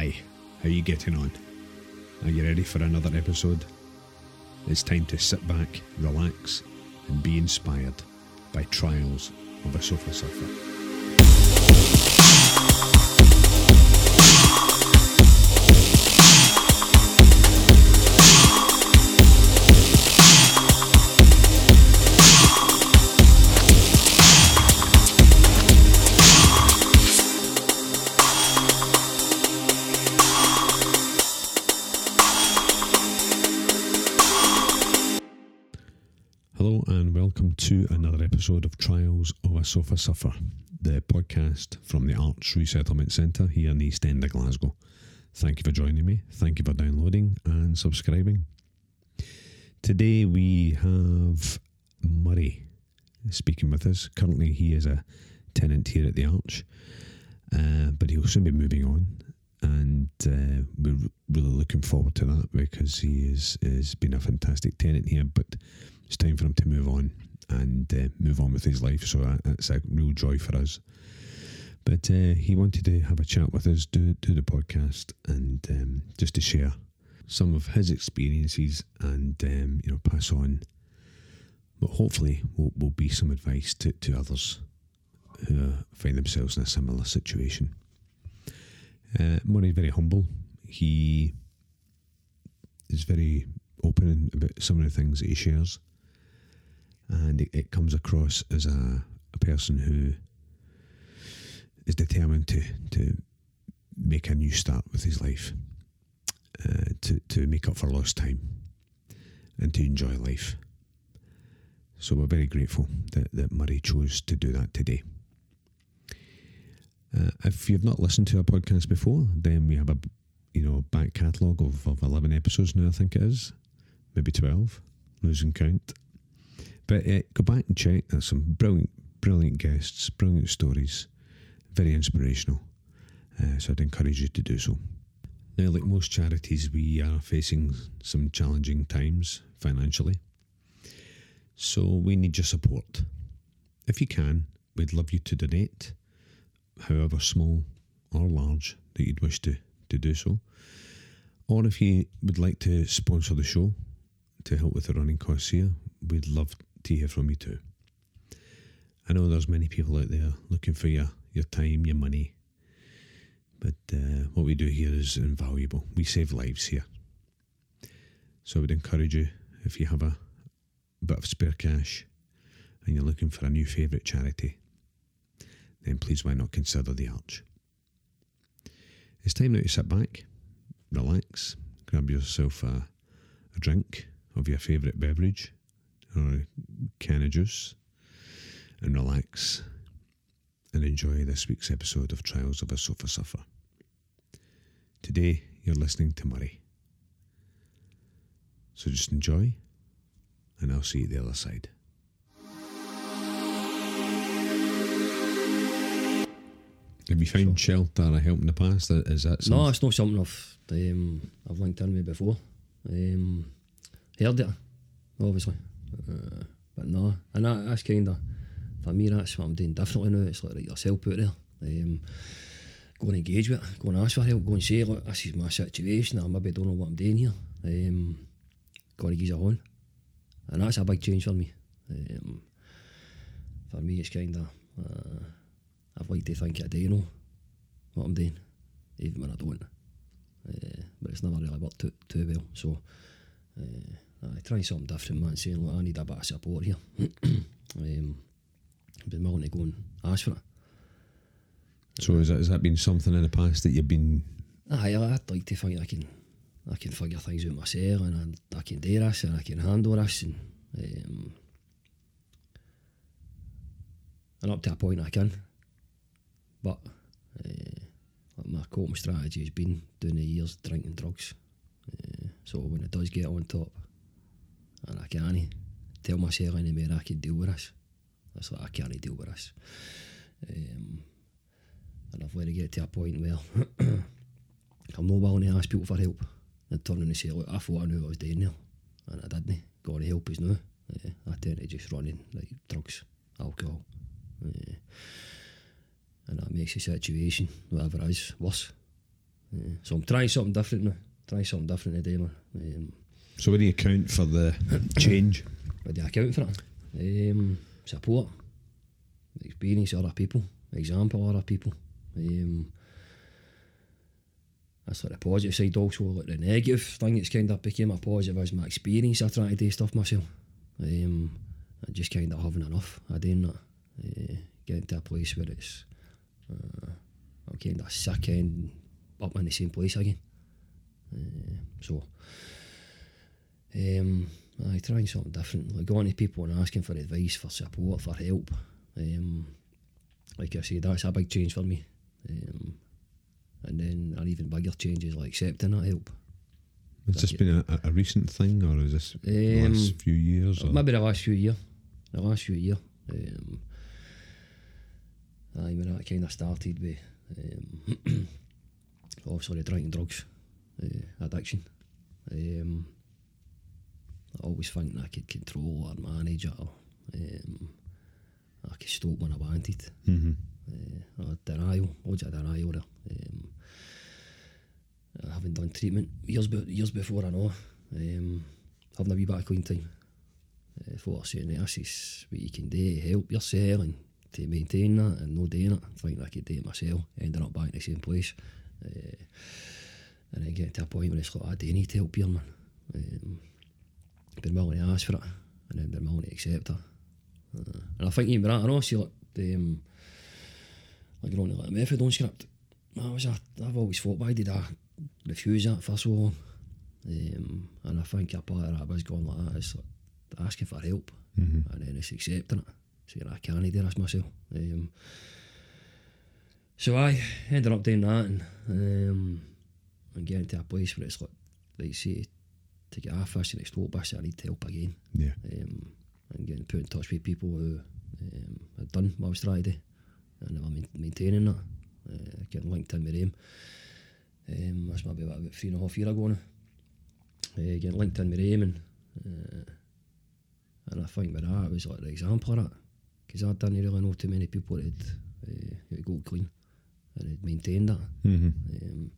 Hi, how you getting on? Are you ready for another episode? It's time to sit back, relax, and be inspired by Trials of a Sofa Surfer. Of Sofa Surfer, the podcast from the Arts Resettlement Centre here in the East End of Glasgow. Thank you for joining me. Thank you for downloading and subscribing. Today we have Murray speaking with us. Currently, he is a tenant here at the Arch, uh, but he'll soon be moving on. And uh, we're really looking forward to that because he is has been a fantastic tenant here. But it's time for him to move on and uh, move on with his life. So that, that's a real joy for us. But uh, he wanted to have a chat with us, do do the podcast, and um, just to share some of his experiences and um, you know pass on what hopefully will, will be some advice to, to others who uh, find themselves in a similar situation. Uh, Murray's very humble. He is very open about some of the things that he shares, and it, it comes across as a, a person who is determined to to make a new start with his life, uh, to to make up for lost time, and to enjoy life. So we're very grateful that, that Murray chose to do that today. Uh, if you've not listened to our podcast before, then we have a you know back catalogue of, of eleven episodes now. I think it is, maybe twelve, losing count. But uh, go back and check. There's some brilliant, brilliant guests, brilliant stories, very inspirational. Uh, so I'd encourage you to do so. Now, like most charities, we are facing some challenging times financially. So we need your support. If you can, we'd love you to donate, however small or large that you'd wish to, to do so. Or if you would like to sponsor the show to help with the running costs here, we'd love to hear from you too. I know there's many people out there looking for your, your time, your money, but uh, what we do here is invaluable. We save lives here. So I would encourage you, if you have a bit of spare cash and you're looking for a new favourite charity, then please why not consider the Arch. It's time now to sit back, relax, grab yourself a, a drink of your favourite beverage or a can of juice and relax and enjoy this week's episode of Trials of a Sofa Surfer. Today you're listening to Murray. So just enjoy and I'll see you the other side. Have you found shelter or help in the past? Is that No, something? it's not something I've um, I've linked in with before. Um, heard it, obviously, Uh, but no, and that, that's kind of, for me, that's what I'm doing differently now. It's like, right, yourself out there. Um, go and engage with it, go and ask for help, go and say, look, this is my situation, I maybe don't know what I'm doing here. Um, got to give it on. And that's a big change for me. Um, for me, it's kind of, uh, I'd like to think I do know what I'm doing, even when I don't. Uh, but it's never really worked too, too well. So, uh, I try something different, man. Saying, look, I need a bit of support here. um, I've been willing to go and ask for it. So has that, has that been something in the past that you've been? Aye, I'd like to think I can, I can figure things out myself, and I, I can do this, and I can handle this, and um, and up to a point I can. But uh, like my coping strategy has been doing the years drinking drugs. Uh, so when it does get on top, and I can't tell myself anymore I can deal with this. It's like I can't deal with this. Um, and I've let it get to a point where I'm not willing to ask people for help and turning and say, look, I thought I knew what I was doing there. And I didn't. Got to help us now. Uh, I tend to just run in like drugs, alcohol. Uh, and that makes the situation, whatever it is, worse. Yeah. So I'm trying something different now. Trying something different today, man. Um, So, what do you account for the change? but do I account for it? Um, support, experience of other people, example of other people. Um, that's like the positive side. Also, like the negative thing that's kind of became a positive is my experience of trying to do stuff myself. Um, and just kind of having enough I doing that. Uh, getting to a place where it's uh, I'm kind of sick and up in the same place again. Uh, so, um, I trying something different, like going to people and asking for advice, for support, for help. Um, like I said, that's a big change for me. Um, and then an even bigger change is like accepting that help. Has this been a, a recent thing, or is this Um, last few years? Or? Maybe the last few years. The last few years. Um, aye, when that kind of started with um, obviously the drinking drugs uh, addiction. Um, I always think that I could control or manage it or um, I could stop when I wanted. hmm Uh, uh, denial, loads of denial there. Um, I haven't done treatment years be- years before I know. Um, having a wee bit of clean time. Uh, for saying this is what you can do to help yourself and to maintain that and no doing it. I think I could do it myself. Ending up back in the same place. Uh, and then getting to a point where it's like, I do need to help here, man. Um, been willing to ask for it and then been willing to accept it. Uh, and I think even that, I know, like, the, um, like going to like methadone script. I was a, I've always thought why did I refuse that for so long? Um, and I think a part of that was going like that is like asking for help hmm and then it's accepting it. Saying I can't do this myself. Um, so I ended up doing that and um, and getting to a place where it's like like you say to get off this and stop this I need to help again. Yeah. Um, and getting put in touch with people who um, had done what I was trying to do and they were main- maintaining that. Uh, getting linked in with them. Um, that's maybe about, about three and a half year ago now. Uh, getting linked in with them and uh, and I think with that it was like the example of that because I didn't really know too many people that had, uh, had got clean and had maintained that. hmm Um,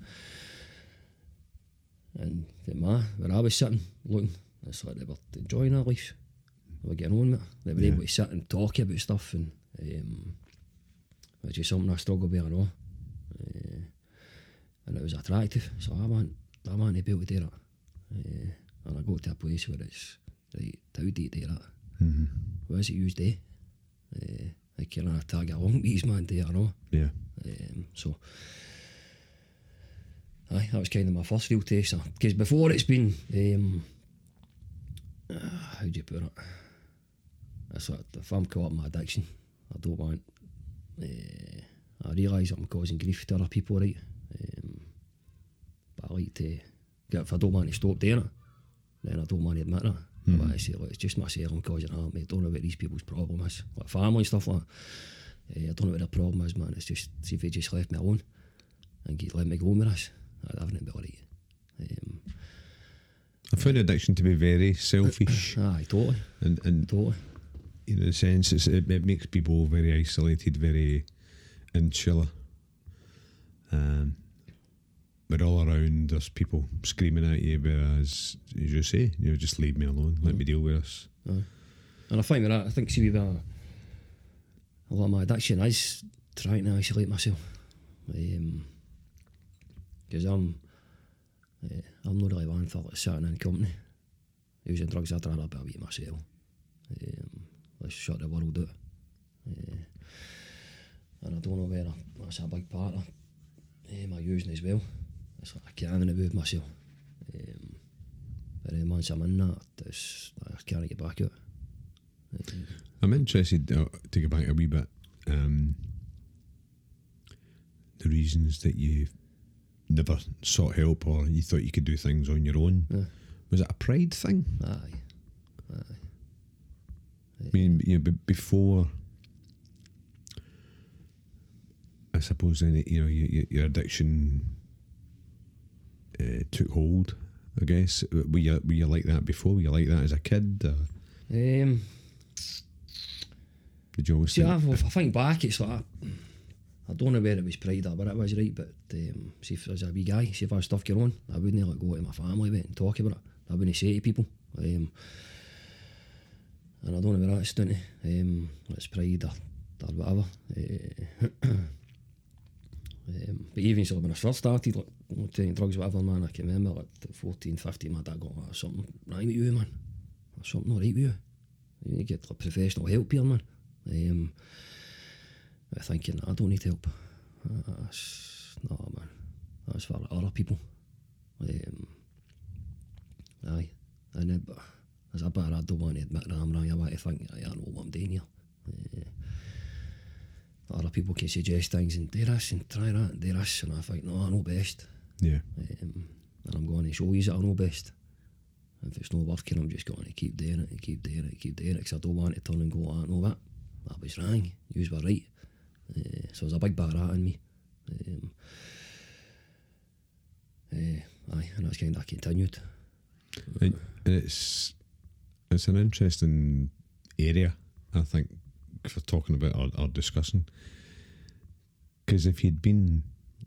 and ma, where I was sitting looking, it's like they were enjoying their life. They were getting on with it. They were Yeah. able to sit and talk about stuff, and um, which is something I struggle with, I know. Uh, and it was attractive, so I want, I want to be able to do that. Uh, and I go to a place where it's right, how do you do that? hmm What is it used to? Uh, I can tag along these man, do you know? Yeah. Um, so, aye, that was kind of my first real taster. Because before it's been, um, uh, how do you put it? It's like if I'm caught up in my addiction, I don't want. Uh, I realise I'm causing grief to other people, right? Um, but I like to. If I don't want to stop doing it, then I don't want to admit it. Mhm. But I say, like, it's just myself I'm causing harm. I don't know what these people's problem is. Like family and stuff like that. Eh, I don't know what their problem is, man. It's just, see if they just left me alone and get, let me go with this, I'd have it be alright. Um, I found addiction to be very selfish, aye, totally, and and totally. in a sense, it's, it, it makes people very isolated, very insular. Um, but all around, there's people screaming at you, whereas, as you say, you know, just leave me alone, let me deal with this. And I think with that, I think see a, a lot of my addiction is trying to isolate myself. Because I'm, eh, I'm not really one for sitting in company. Using drugs, I'd rather be myself. Um, let's shut the world out. Eh, and I don't know whether that's a big part of eh, my using as well. It's like I can't remove myself. Um, but then once I'm in that, it's, I can't get back out. I'm interested uh, to go back a wee bit. Um, the reasons that you never sought help or you thought you could do things on your own. Yeah. Was it a pride thing? Aye. aye. I mean, you know, b- before, I suppose, then you know, your, your- your addiction uh, took hold. I guess were you were you like that before? Were you like that as a kid? Or Um, did you always see, think? I, if I think back, it's like I don't know where it was pride or what it was, right? But um, see, if there's a wee guy, see if I had stuff going I wouldn't like go to my family it and talk about it. I wouldn't say to people. Um, and I don't know where that's down to. Um, it's pride or, or whatever. Uh, um, but even so, when I first started, like, taking drugs, whatever, man, I can remember like 14, 15, my dad got oh, something right with you, man. There's something not right with you. You need to get like, professional help here, man. Um, thinking, I don't need help. That's, no, man. That's for other people. Um, aye. And then, but as a bad, I don't want to admit that I'm wrong. I want to think, I know what I'm doing here. Uh, other people can suggest things and do this and try that and do this. And I think, no, I know best. Yeah. Um, and I'm going to show you that I know best. If it's not working, I'm just going to keep doing it and keep doing it and keep doing it because I don't want to turn and go, I know that. That was wrong. You were right. Uh, so there's a big bar in me. Um, uh, aye, and that's kind of continued. And, and it's it's an interesting area, I think, for talking about or, or discussing. Because if you'd been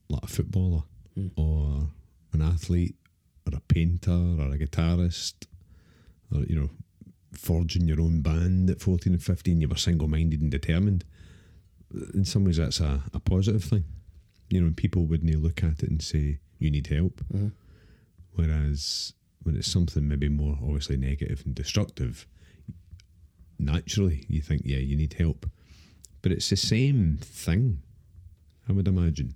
like a footballer Mm. or an athlete or a painter or a guitarist or, you know, forging your own band at 14 and 15, you were single minded and determined. In some ways, that's a, a positive thing. You know, people wouldn't look at it and say, you need help. Uh-huh. Whereas when it's something maybe more obviously negative and destructive, naturally you think, yeah, you need help. But it's the same thing, I would imagine.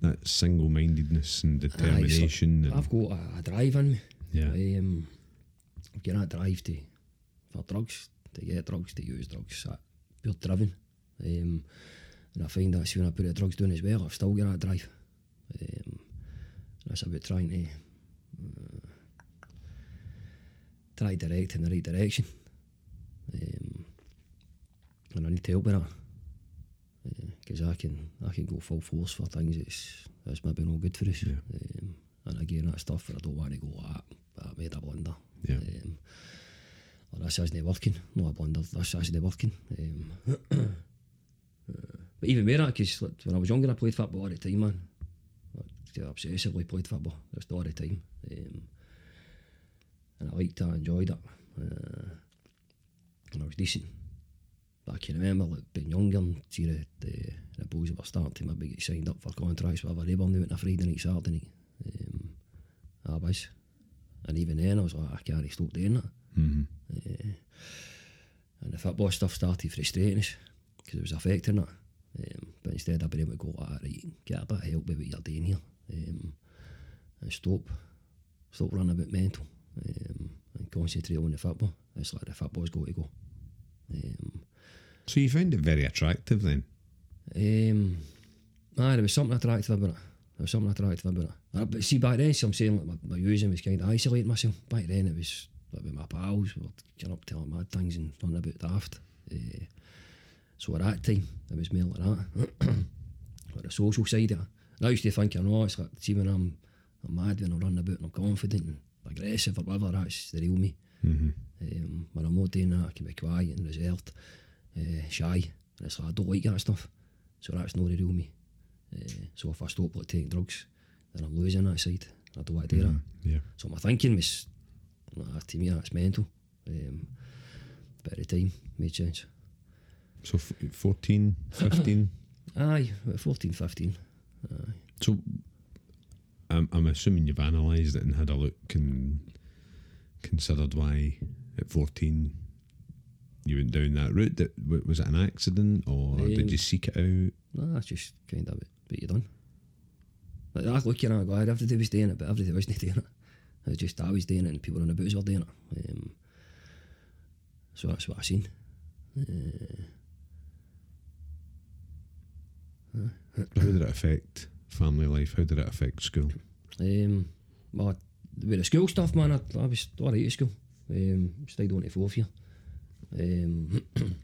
That single mindedness and determination. and, I've got a, a drive in me. yeah. Um, I've got a drive to for drugs, to get drugs, to use drugs. That pure driven. Um, and I find that when I put the drugs down as well, I've still got that drive. Um, that's about trying to uh, try direct in the right direction. Um, and I need to help with that. Because I can I can go full force for things that's, that's maybe not good for us. Yeah. Um, and again, that stuff where I don't want to go, ah, I made a blunder. Yeah. Um, or this isn't working. No, a blunder, this isn't working. Um, uh, but even more that, because like, when I was younger, I played football all the time, man. I obsessively played football, just all the time. Um, and I liked that, I enjoyed it. Uh, and I was decent. But I can remember like, being younger and see the, the, the boys that were starting to maybe get signed up for contracts, whatever, they were new on a Friday night, Saturday night. Um, I was. And even then, I was like, I can't stop doing that. hmm Uh, and the football stuff started frustrating us because it was affecting it. Um, but instead, I've been able to go, ah, right, get a bit of help with what you're doing here um, and stop, stop running a bit mental um, and concentrate on the football. It's like the football's got to go. Um, So you find it very attractive then? um, aye, there was something attractive about it. There was something attractive about it. Uh, but see, back then, so I'm saying like my, my using was kind of isolating myself. Back then, it was like with my pals, we were getting up telling mad things and running about daft. Uh, so at that time, it was more like that. like the social side of it. I used to think, you know, it's like, see when I'm, I'm mad when I'm running about and I'm confident and aggressive or whatever, that's the real me. hmm Um, when I'm not doing that, I can be quiet and reserved, uh, shy, and it's like I don't like that stuff. So that's not the real me. Uh, so if I stop like taking drugs, then I'm losing that side. I don't want to do that. Yeah. So my thinking was, nah, to me that's mental. Um, but at the time, made sense. So f- 14, 15. Aye, about 14, 15. Aye. so I'm, I'm assuming you've analysed it and had a look and considered why at 14 you went down that route. That, was it an accident or Um, did you seek it out? Nah, that's just kind of. But you done. Like, I look at it and I go, "Aye, everybody was doing it, but everybody wasn't doing it. It was just I was doing it and people on the booze were doing it. Um, so that's what I seen. Uh, How did it affect family life? How did it affect school? um, well, with the school stuff, man, I, I was alright at school. Um, stayed on to fourth year. Um,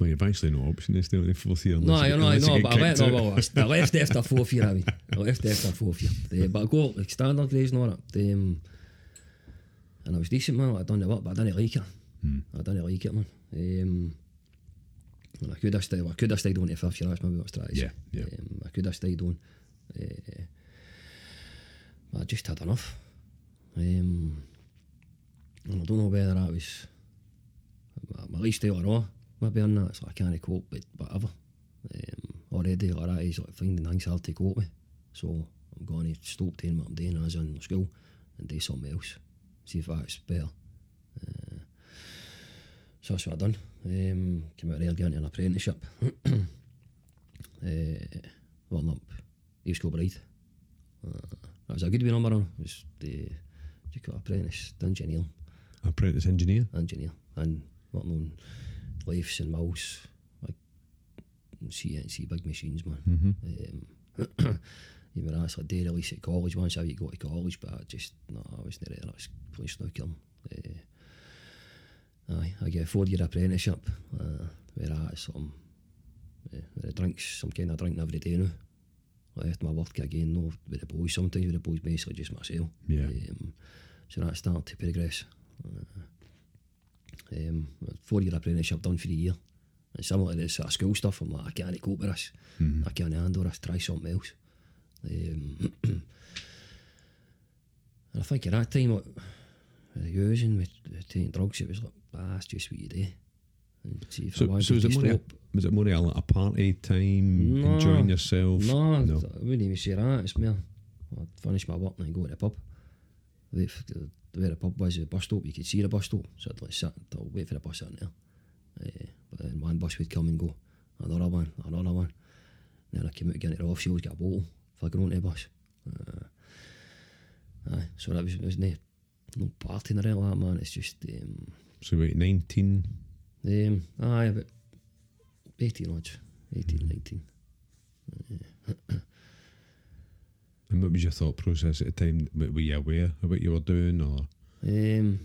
Well, you've actually no option to stay on the fourth year. No, you, unless you know, but I left, no, well, I left after fourth year, I mean. I left after fourth year. Uh, but I got like standard grades and all that. Um, and I was decent, man. I done the work, but I didn't like it. Hmm. I didn't like it, man. Um, I could have stayed, I could have stayed on to fifth that's maybe to say. Yeah, yeah. Um, I could have stayed on. Uh, but I just had enough. Um, and I don't know whether that was my, my lifestyle or not. Maybe on that, so I can't cope with whatever. Um, already, like that is like finding things hard to cope with. So I'm going to stop doing what I'm doing as in school and do something else. See if that's better. Uh, so that's what I've done. Um, came out got into an apprenticeship. uh, working up East Kilbride. Uh, that was a good wee number on. It was the you got apprentice engineer, Apprentice engineer. engineer, and working on lifts and mills, like CNC big machines, man. Mm-hmm. Um, even that's like day release at college once I you go to college, but I just no, I was not there. I was playing snooker. Uh, aye, I get a four year apprenticeship. Uh, where I some uh, where I drink some kind of drink every day now. I left my work again, no, with the boys. Sometimes with the boys, basically just myself. Yeah. Um, so that started to progress. Uh, um, four year apprenticeship done for the year. And some of this sort of school stuff, I'm like, I can't cope with this. Mm-hmm. I can't handle this, try something else. Um, and I think at that time, the using, with, with taking drugs, it was like, ah, that's just what you do. See So, so was it more a, was it more like a party time, No. enjoying yourself? No, no. I wouldn't even say that. It's more, I'd finish my work and then go to the pub. Wait for the, where the pub was, the bus stop, you could see the bus stop. So I'd like sit, I'd wait for the bus in there. Uh, but then one bus would come and go, another one, another one. Then I came out again to the offshore, get a bottle, flicker onto the bus. Uh, aye, so that was, there was no, no partying or anything like that, man. It's just, um, So about nineteen. um, aye, about 18 odds, 18, 19. And what was your thought process at the time? Were you aware of what you were doing, or Um,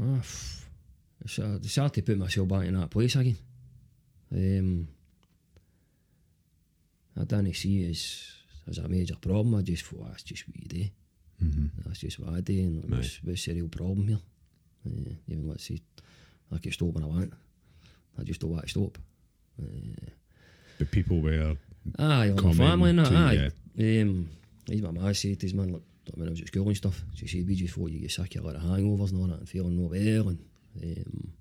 ah, it's, uh, it's hard to put myself back in that place again. Um, I didn't see it as, as a major problem. I just thought that's just what you do. Mm-hmm. That's just what I do. And Right. what's, what's the real problem here? Uh, even let's say I could stop when I want. I just don't want to stop. Uh, but people were Aye, on my family and that, aye. Um, he's my ma said to his man, like when I was at school and stuff, she said, we just thought you get sick of a lot of hangovers and all that and feeling no well. And, um,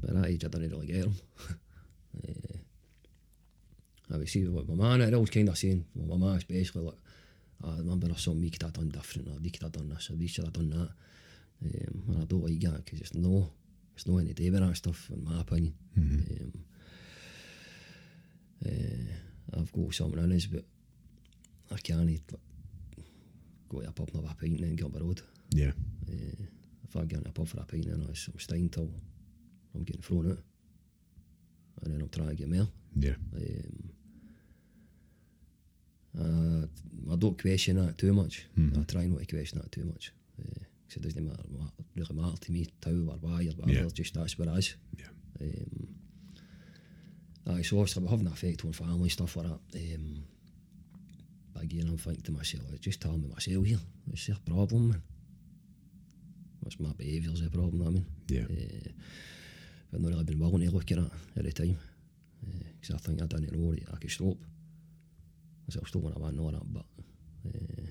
but at that age, I didn't really get them. uh, I would see what my man, I'd always kind of saying, well, my ma especially, like, "Ah, I remember there's something we could have done different, or we could have done this, or we should have done that. Um, and I don't like that because it's no, it's no any do with that stuff, in my opinion. Mm-hmm. Um, uh, I've got in us, but I can't like, go to a pub and have a pint and then get on the road. yeah. Uh, if I get in a pub for a pint, then I'm staying till I'm getting thrown out. And then I'm trying to get more. Yeah. Um, uh, I don't question that too much. Mhm. I try not to question that too much. Because it doesn't matter, really matter to me how or why or whatever, Yeah. just that's what it is. Yeah. Um, aye, so obviously we're having an effect on family stuff like that. Um, but again, I'm thinking to myself, it's just telling me myself here. It's their problem, man. What's my behaviour's the problem, I mean. Yeah. Uh, I've not really been willing to look at it at the time. Because I think I didn't know that I could stop. I said, I'll stop when I want and all that, but uh,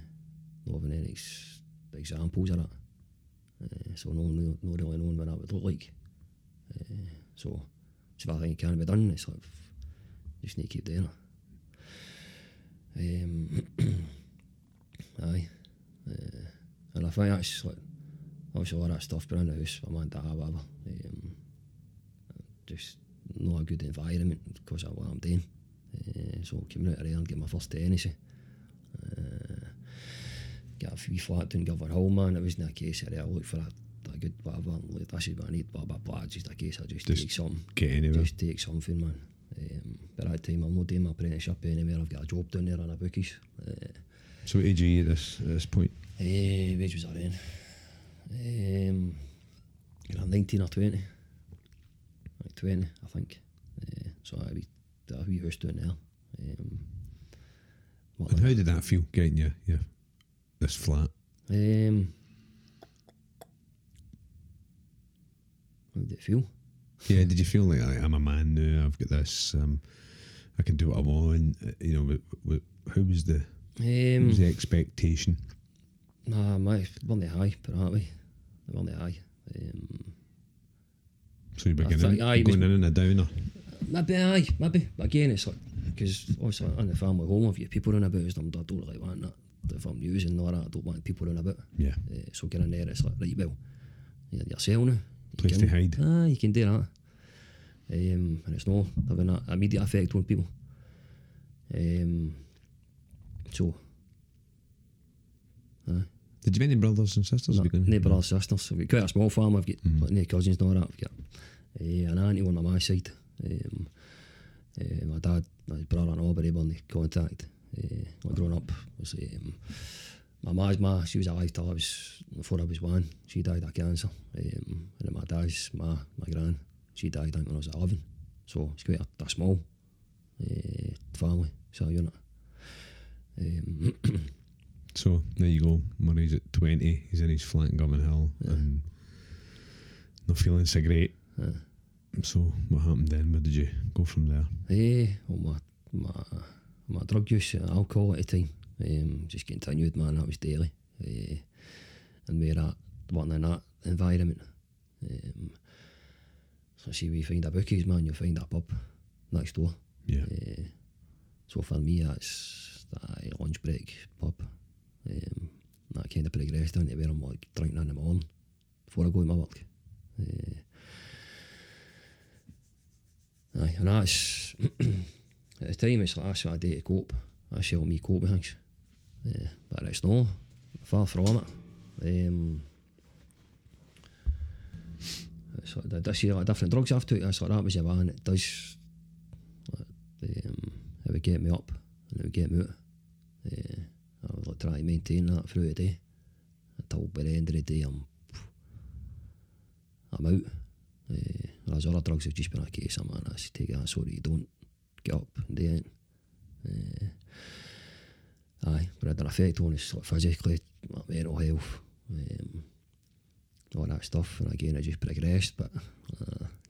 not having any ex- examples of that. Uh, so no, no, no really knowing what that would look like. Uh, so it's if I think it can be done, it's like, just need to keep doing it. Um, aye. Uh, and I think that's like, obviously all that stuff around the house, my mum and dad, whatever. Just not a good environment because of what I'm doing. Uh, so coming out of there and get my first tennis. Uh, get a few flat down Govanhill, man. It wasn't a case of I look for a, a good whatever, like, this is what I need, blah blah blah. It's just a case I just, Just take something. Get anywhere. Just take something, man. Um, but at that time, I'm not doing my apprenticeship anywhere. I've got a job down there on a bookies. Uh, So what age are you at this at this point? Eh, which was I then? Um, around 19 or 20. Like 20, I think. Uh, so I wee, a wee house down there. Um, And how did that feel getting you? Yeah. This flat. um, How did it feel? Yeah, did you feel like "Aye, I'm a man now? I've got this. Um, I can do what I want. You know, wh- wh- how was the Um, was the expectation? nah, my weren't high, it that way. They weren't high. Um, So you're I beginning I was- going in and a downer. Maybe aye, maybe. But again, it's like because obviously in the family home, if you people running about, I don't really want that. If I'm using all that, I don't want people running about. Yeah, Uh, so getting there, it's like right, well, you're yourself now. You Place can, to hide. Ah, you can do that. Um, and it's not having that immediate effect on people. Um, so, aye. Did you have any brothers and sisters? No, no brothers, sisters. I've got quite a small family. I've got like, no cousins, no that. I've got uh, an auntie on my side. Um, uh, my dad, my brother and all, but they were in contact. Uh, like growing up, was um, my ma's ma. She was alive till I was before I was one. She died of cancer. Um, and then my dad's ma, my gran, she died I think when I was eleven. So it's quite a, a small uh, family. So unit. Um, So there you go. Murray's at 20. He's in his flat in Govanhill and not feeling so great. Yeah. So what happened then? Where did you go from there? Eh, well, my, my, my drug use, alcohol at the time, um, just continued, man, that was daily. Uh, and we're at, working in that environment. Um, so see, we find a bookies, man, you'll find a pub next door. Yeah. Uh, so for me, that's that lunch break pub. Um, that kind of progressed into where I'm like drinking in the morning before I go to my work. Uh, aye, and that's at the time it's like that's what I do to cope. That's how me cope with things. Uh, but it's not. far from it. Um, it's like, like different drugs after it? It's like that was your van. It does like, um, it would get me up and it would get me out. Uh, I would like try to maintain that through the day until by the end of the day I'm I'm out. Other drugs have just been a case of man, that's take that so that you don't get up do it. Uh, aye, but it had an effect on us like physically, like mental health, um, all that stuff. And again, it just progressed. But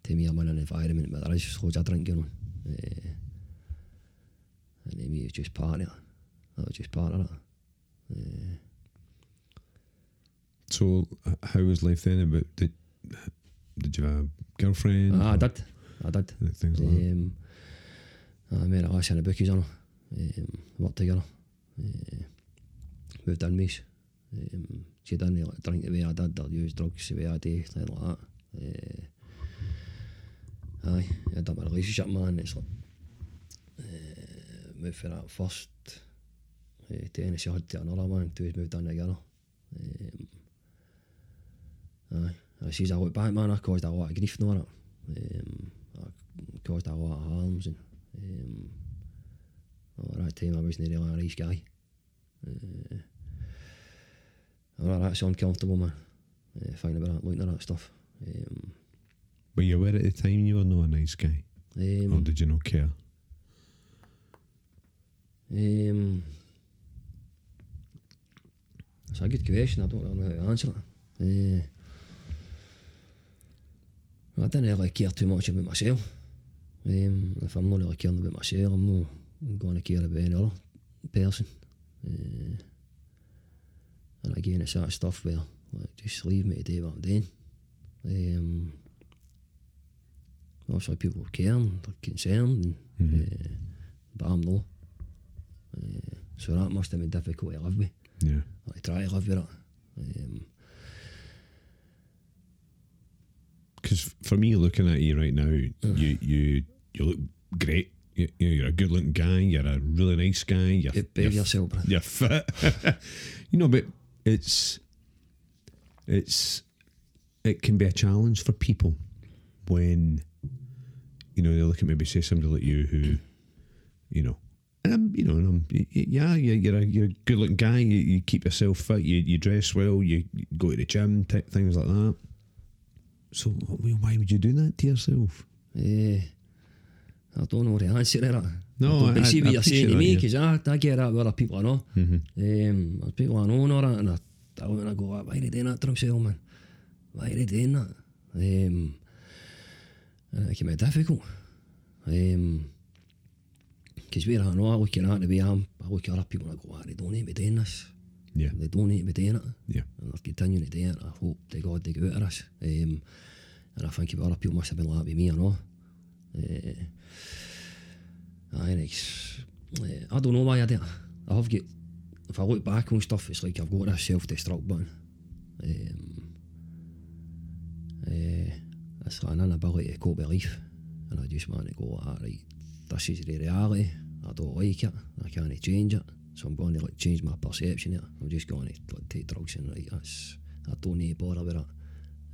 to me, I'm in an environment where there is loads of drinking on. Uh, and to me, it's just part of it. That was just part of it. So how was life then? About did did you have a girlfriend? ah, I did. I did. Things like that. Um, I met a lass in the bookies on her. Um, worked together. Uh, moved in us. Um, she didn't like, drink the way I did or use drugs the way I do, things like that. Uh, aye, I had my relationship, man. It's like, uh, moved for that first uh, tennis, I had to another one, two moved in together. Um, aye, she's a look back, man. I caused a lot of grief, no, it. Um, I caused a lot of harms and um, at that time I wasn't really a nice guy. Uh, well, that's uncomfortable, man. Uh, finding about that, looking at that stuff. Um, Were you aware at the time you were not a nice guy? or um, did you not care? um, it's a good question. I don't know how to answer it. Uh, I didn't really care too much about myself. If I'm not really caring about myself, I'm not going to care about any other person. Uh, and again, it's that stuff where like, just leave me to do what I'm doing. Um, obviously, people care they're concerned, and, uh, but I'm not. Uh, so that must have been difficult to live with. Yeah. I try to live with it. Um, Because for me, looking at you right now, you you you look great. You, you're a good looking guy. You're a really nice guy. You're, you you're, yourself, bro. you're fit. you know, but it's it's it can be a challenge for people when you know they look at maybe say somebody like you who you know and I'm, you know, and I'm, yeah, you- you're a you're a good looking guy. You, you keep yourself fit. You you dress well. You, go to the gym, type things like that. So why would you do that to yourself? Eh, I don't know the answer to that. No, I, I- see I what you're saying to me because I, I get that with other people I know. Mm-hmm. Um, there's people I know and all that, and I, I and I go, why are they doing that to themselves, man? Why are they doing that? Um, and it can be difficult. Um, because where I know I look at it the way I'm, I look at other people and I go, ah, they don't need to be doing this. Yeah. They don't need to be doing it. Yeah. And they're continuing to do it. I hope to God they get out of this. Um, and I think if other people must have been like with me or not. Uh, it's, uh, I don't know why I did it. I have got, if I look back on stuff, it's like I've got a self-destruct button. Um, uh, it's like an inability to cope with life. And I just want to go, ah, right, this is the reality. I don't like it. I can't change it. So I'm going to like change my perception. It. I'm just going to like, take drugs and right, that's, I don't need to bother with it.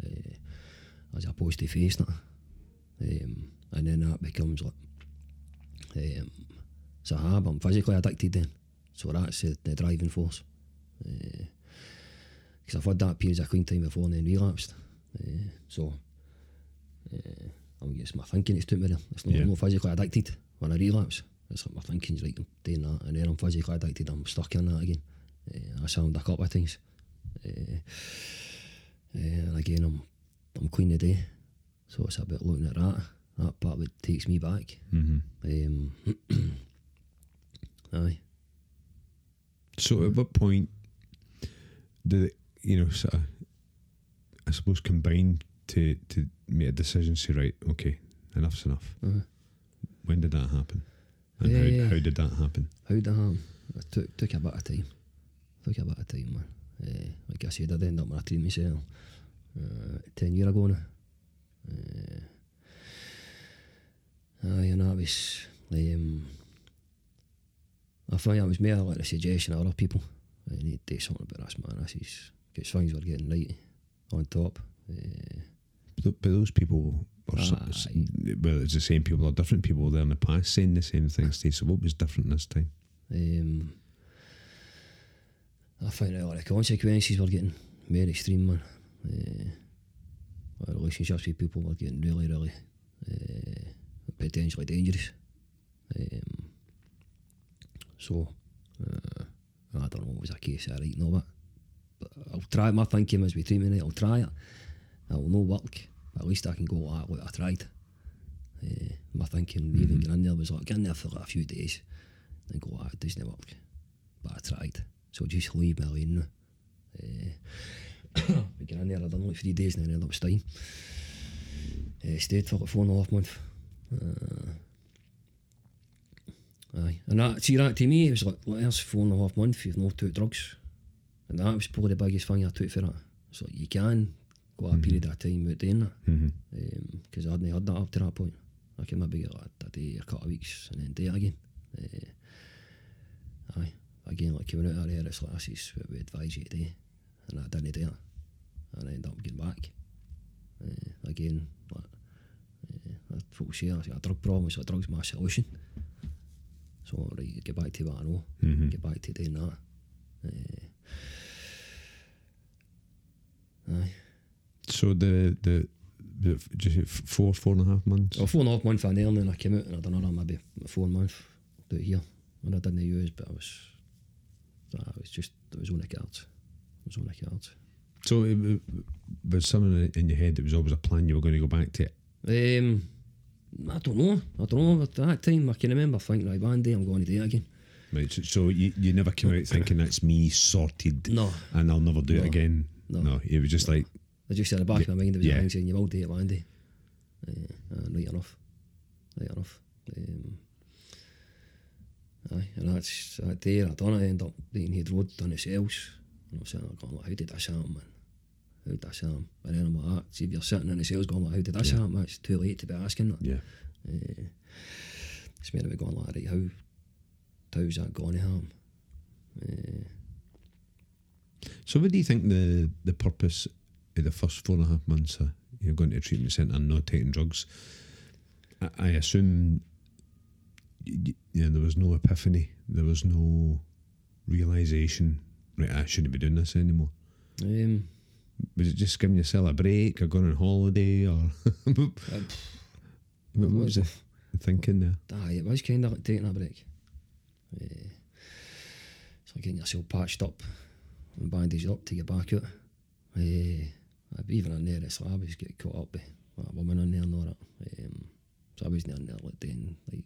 Uh, as opposed to facing it. Um, and then that becomes like, um, it's a habit. I'm physically addicted then. So that's the, the driving force. Because I've had that period of clean time before and then relapsed. Uh, so uh, I guess my thinking is took me there. It's not, Yeah. I'm not physically addicted when I relapse. It's like my thinking's like I'm doing that, and then I'm physically addicted. I'm stuck in that again. Uh, I sound a couple of things, uh, uh, and again I'm I'm clean today, so it's a bit looking at that. That part that takes me back. Mm-hmm. Um, aye. So at what point did it, you know, sort of, I suppose, combine to, to make a decision, say, right, okay, enough's enough? Uh-huh. When did that happen? And Eh. how, how did that happen? How did that happen? It took, took a bit of time. Took a bit of time, man. Uh, like I said, I'd end up with a treatment myself uh, 10 years ago now. Uh, aye, and that was, um, I think that was more like a suggestion of other people. I need to do something about this, man. This is, because things were getting right on top. Uh, but those people, are so- s- Aye. well, it's the same people or different people there in the past saying the same things to you. So what was different this time? Um, I found out like the consequences were getting very extreme, man. Uh, relationships with people were getting really, really uh, potentially dangerous. Um, so, uh, I don't know what was a case of right now, but, but I'll try. My thinking was with treatment, right, I'll try it. It'll no work, at least I can go, ah, look, I tried. Uh, my thinking, even getting in there was like, get in there for like a few days and go, ah, it doesn't work. But I tried. So just leave me alone now. Uh, we get in there, I done like three days and then ended up staying. Uh, stayed for like four and a half months. Uh, aye. And that, see that to me, it was like, there's four and a half months, you've not took drugs. And that was probably the biggest thing I took for that. So you can go a period of time without doing that. Mm-hmm. Because I hadn't had that up to that point. I can maybe get like a day a couple of weeks and then do it again. Uh, aye. Again, like coming out of there, it's like, this is what we advise you to do. And I didn't do. And I ended up getting back. Uh, again, like, uh, I folk say, I got a drug problem, so drugs my solution. So, right, get back to what I know. Mhm. Get back to doing that. Uh, aye. So the the, just four four and a half months. Well, four and a half months in there, and then I came out and I done another maybe four months do it here. And I didn't use, but I was, I was just, it was on the cards. It was on the cards. So it, was something in your head that was always a plan you were going to go back to it. Um, I don't know. I don't know. At that time, I can remember thinking, right, one day I'm going to do it again. Right. So, so you, you never came out thinking that's me sorted No. and I'll never do it again. No. it was just like I just in the back of my mind, there was Yeah. a thing saying, you will do it one day. Uh, uh, right enough. Right enough. Um, aye, and that's that day, I done it, I ended up doing Head Road, done the sales. And I was sitting there going, like, how did this happen, man? How did this happen? And then I'm like, see if you're sitting in the sales going, like, how did this Yeah. happen? It's too late to be asking that. yeah. Uh, it's made me going like, right, how, how's that going to happen? Uh, So what do you think the the purpose the first four and a half months of you know, going to a treatment centre and not taking drugs? I, I assume you know, there was no epiphany, there was no realization. Right, I shouldn't be doing this anymore. um, Was it just giving yourself a break or going on holiday or what, what was the thinking there? Aye, it was kind of like taking a break. Uh, it's like getting yourself patched up and bandaged up to get back out. Uh, even on there, it's like I was getting caught up with a woman on there and all that. Um, so I wasn't on there like then, like,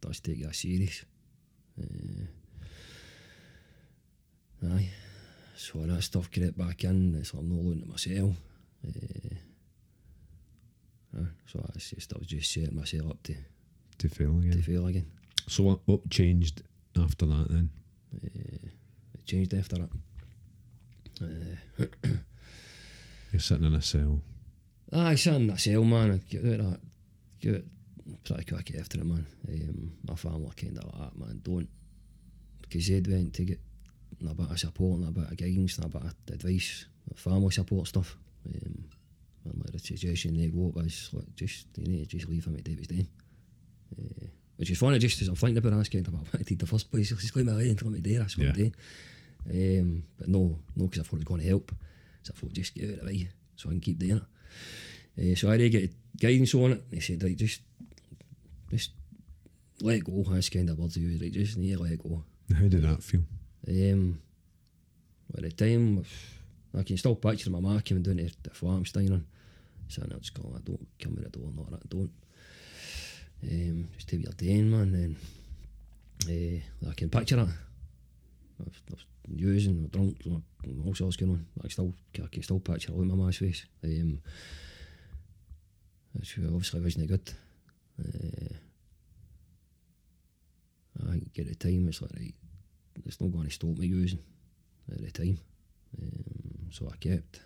does take it serious. Uh, aye. So when that stuff get back in, it's like I'm not looking at myself. Uh. So I was just, I was just setting myself up to, To fail again. to fail again. So what, what changed after that then? Uh, it changed after that. You're sitting in a cell. Aye, sitting in that cell, man. Get out of that. Get out pretty quick after it, man. Um, my family kind of like that, man. Don't. Because they'd went to get a bit of support and a bit of guidance and a bit of advice, family support stuff. Um, and like the suggestion they go was like, just, you need to just leave him at David's Den. Uh, which is funny, just as I'm thinking about kind of what I did the first place. Just leave me away until I'm there, that's what I'm Yeah. doing. Um, but no, no, because I thought it was going to help. So I thought, just get out of the way so I can keep doing it. Uh, so I did get guidance on it. They said, right, just, just let go. That's kind of words they use, right, just need to let go. How did that feel? Um, at the time, I can still picture my ma coming down to the flat I'm staying on, saying, I'll just go, I don't come in the door, not that, don't. Um, just do what you're doing, man, and uh, I can picture it. I was, I was using, I was drunk, and all sorts going on. I still, I can still picture it on my ma's face. Um, which obviously wasn't good. Uh, I think at the time it's like, right, it's not going to stop me using at the time. Um, so I kept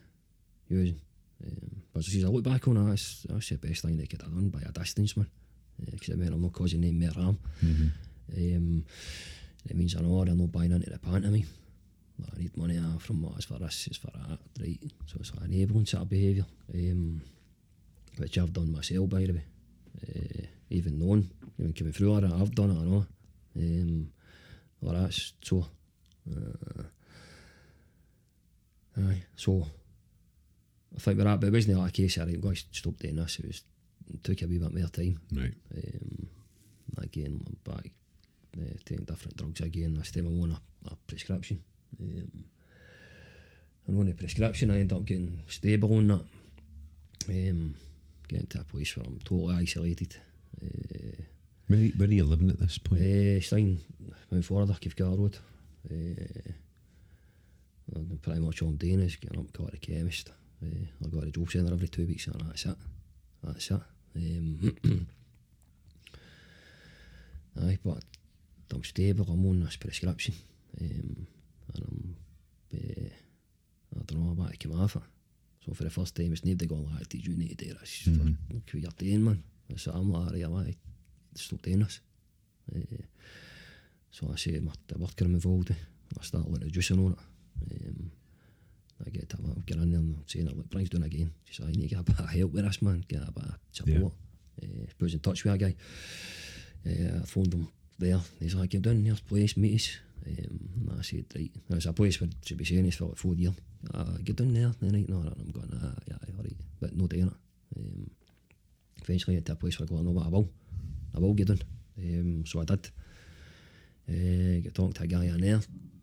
using. Um, but as I look back on it, that's, that's the best thing they could have done by a distance, man. Because it meant I'm not causing them more harm. Mm-hmm. Um, it means I know they're not buying into the pantomime. But I need money uh, from what, as for this, as for that, right? So it's like enabling sort of behaviour, um, which I've done myself, by the way. Uh, even knowing, even coming through that, I've done it, I know. Um, well, that's so. Uh, aye, so. I think with that, but it wasn't like a case of, right, I'm to stop doing this. It was, it took a wee bit more time. Right. Um, again, I'm back uh, taking different drugs again. This time I'm on a, a prescription. Um, and on the prescription, I end up getting stable on that. Um, getting to a place where I'm totally isolated. Uh, Where, are you- where are you living at this point? uh, staying Mount Florida, Kifgar Road. Uh, pretty much all I'm doing is getting up, go to the chemist. Uh, I go to the job centre every two weeks and that's it. That's it. Um, aye, but I'm stable, I'm on this prescription. Um, and I'm, uh, I don't know, I'm about to come off it. So for the first time, it's nobody going like, did you need to do this? Mhm. For, you're doing, man. So I'm like, right, I like to stop doing this. Uh, so I say, my, the worker I'm involved in, I start like reducing on it. Um, I get to I'll get in there and saying, look, Brian's doing it again. She said, I need to get a bit of help with this, man. Get a bit of support. Uh, put us in touch with a guy. Uh, I phoned him there. He's like, get down here, place, meet us. Um, I said, right. It's a place where should be this for like four years. Uh, down there, then right, no, and I'm going, ah, yeah, all right. But no doing it. Um, eventually get to a place where I go, no, but I will. I will get down. Um, so I did. Uh, get talking to a guy in there.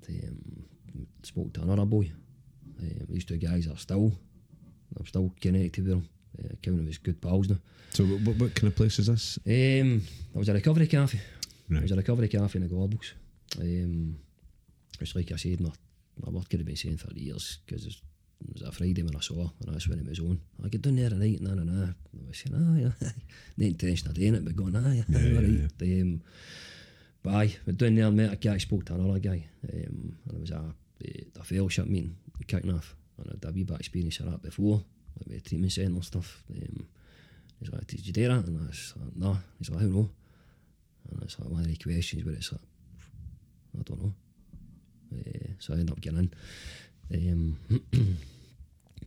Um, spoke to another boy. Um, these two guys are still, I'm still connected with them. Uh, counting as good pals now. So what, what kind of place is this? Um, I was a recovery cafe. I Right. was at a recovery cafe in the Gorbals. Um, it's like I said, my, my work could have been saying for years because it was a Friday when I saw her and that's when it was on. I get down there at night, nah, nah, nah. I was saying, ah, yeah, no intention of doing it, but going, ah, yeah, Yeah, yeah, yeah, right. Um, but aye, went down there and met a guy, spoke to another guy, um, and it was a, a fellowship meeting kicking off. And I had a wee bit of experience of that before, like with treatment centre and stuff. Um, he's like, did you do that? And I was like, no. He's like, how no? And it's like one of the questions where it's like, I don't know. Uh, so I ended up getting in. Um,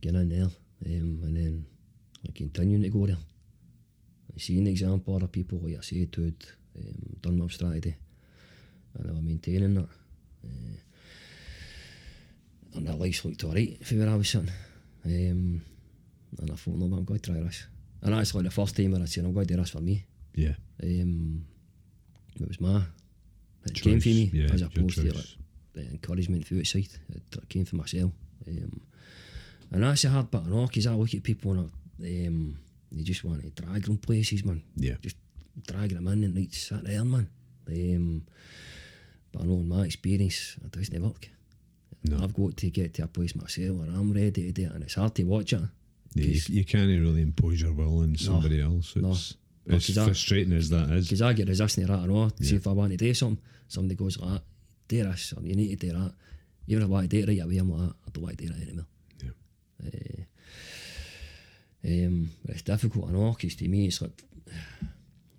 getting in there. Um, and then like continuing to go there. Seeing the example of people like I said it, um, done my strategy. And I was maintaining that. Uh, and that life looked alright for where I was sitting. Um, and I thought, no, but I'm going to try this. And that's like the first time where I said, I'm going to do this for me. Yeah. Um, it was my it came from me Yeah, as opposed to like, choice. the encouragement from outside. It came from myself. Um, and that's a hard bit, I know, because I look at people and I, um, you just want to drag them places, man. Yeah. Just dragging them in and right, sat there, man. Um, but I know in my experience, it doesn't work. No. I've got to get to a place myself where I'm ready to do it, and it's hard to watch it. Yeah, you, you can't really impose your will on somebody else. no. It's, No, I- frustrating as that is. Because I get resistant to that, I know. See Yeah. if I want to do something, somebody goes like that, do this, or you need to do that. Even if I want to do it right away, I'm like, "Ah, I don't want to do it anymore. Yeah. Uh, um, it's difficult, I know, because to me it's like,